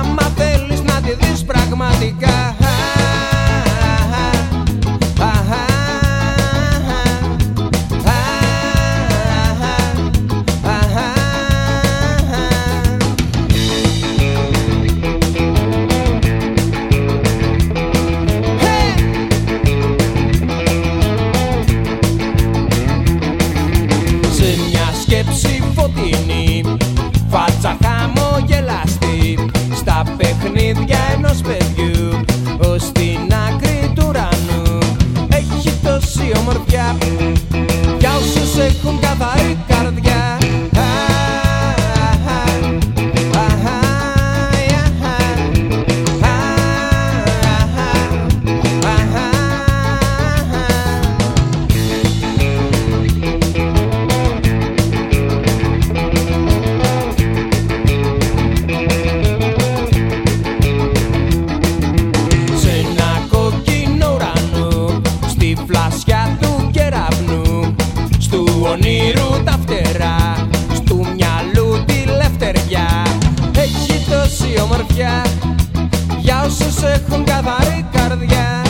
Αμα θέλεις να τη δεις πραγματικά σε μια σκέψη. έχουν καθαρή καρδιά.